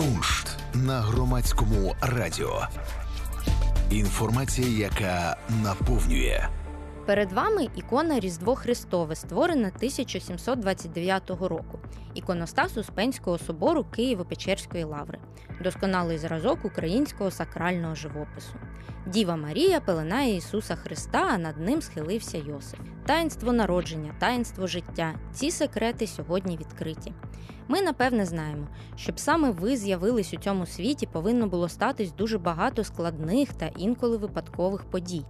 Куншт на громадському радіо. Інформація, яка наповнює. Перед вами ікона Різдво Христове, створена 1729 року. Іконостас Успенського собору Києво-Печерської лаври, досконалий зразок українського сакрального живопису. Діва Марія пеленає Ісуса Христа, а над ним схилився Йосиф. Таїнство народження, таїнство життя. Ці секрети сьогодні відкриті. Ми напевне знаємо, щоб саме ви з'явились у цьому світі, повинно було статись дуже багато складних та інколи випадкових подій.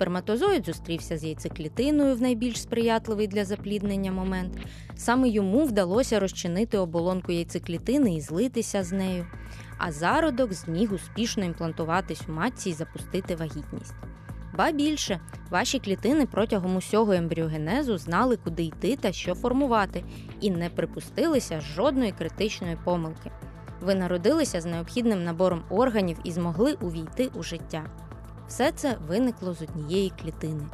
Сперматозоїд зустрівся з яйцеклітиною в найбільш сприятливий для запліднення момент. Саме йому вдалося розчинити оболонку яйцеклітини і злитися з нею, а зародок зміг успішно імплантуватись у матці і запустити вагітність. Ба більше, ваші клітини протягом усього ембріогенезу знали, куди йти та що формувати, і не припустилися жодної критичної помилки. Ви народилися з необхідним набором органів і змогли увійти у життя. Все це виникло з однієї клітини.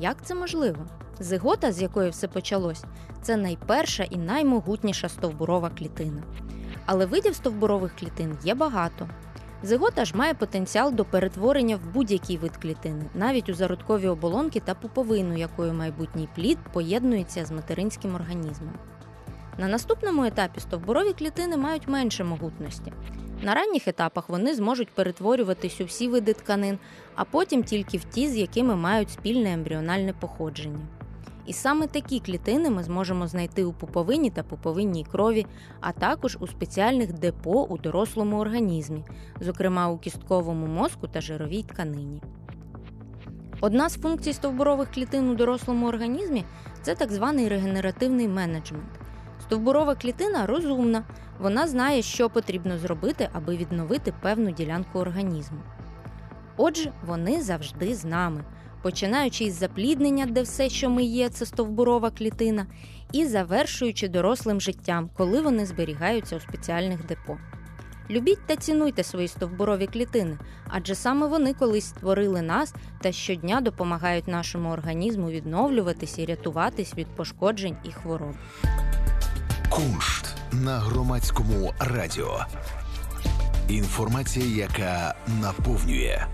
Як це можливо? Зигота, з якої все почалось, це найперша і наймогутніша стовбурова клітина. Але видів стовбурових клітин є багато. Зигота ж має потенціал до перетворення в будь-який вид клітини, навіть у зародкові оболонки та пуповину, якою майбутній плід поєднується з материнським організмом. На наступному етапі стовбурові клітини мають менше могутності. На ранніх етапах вони зможуть перетворюватись у всі види тканин, а потім тільки в ті, з якими мають спільне ембріональне походження. І саме такі клітини ми зможемо знайти у пуповині та пуповинній крові, а також у спеціальних депо у дорослому організмі, зокрема у кістковому мозку та жировій тканині. Одна з функцій стовбурових клітин у дорослому організмі це так званий регенеративний менеджмент. Стовбурова клітина розумна, вона знає, що потрібно зробити, аби відновити певну ділянку організму. Отже, вони завжди з нами, починаючи із запліднення, де все, що ми є, це стовбурова клітина, і завершуючи дорослим життям, коли вони зберігаються у спеціальних депо. Любіть та цінуйте свої стовбурові клітини, адже саме вони колись створили нас та щодня допомагають нашому організму відновлюватись і рятуватись від пошкоджень і хвороб. Куншт на громадському радіо. Інформація, яка наповнює.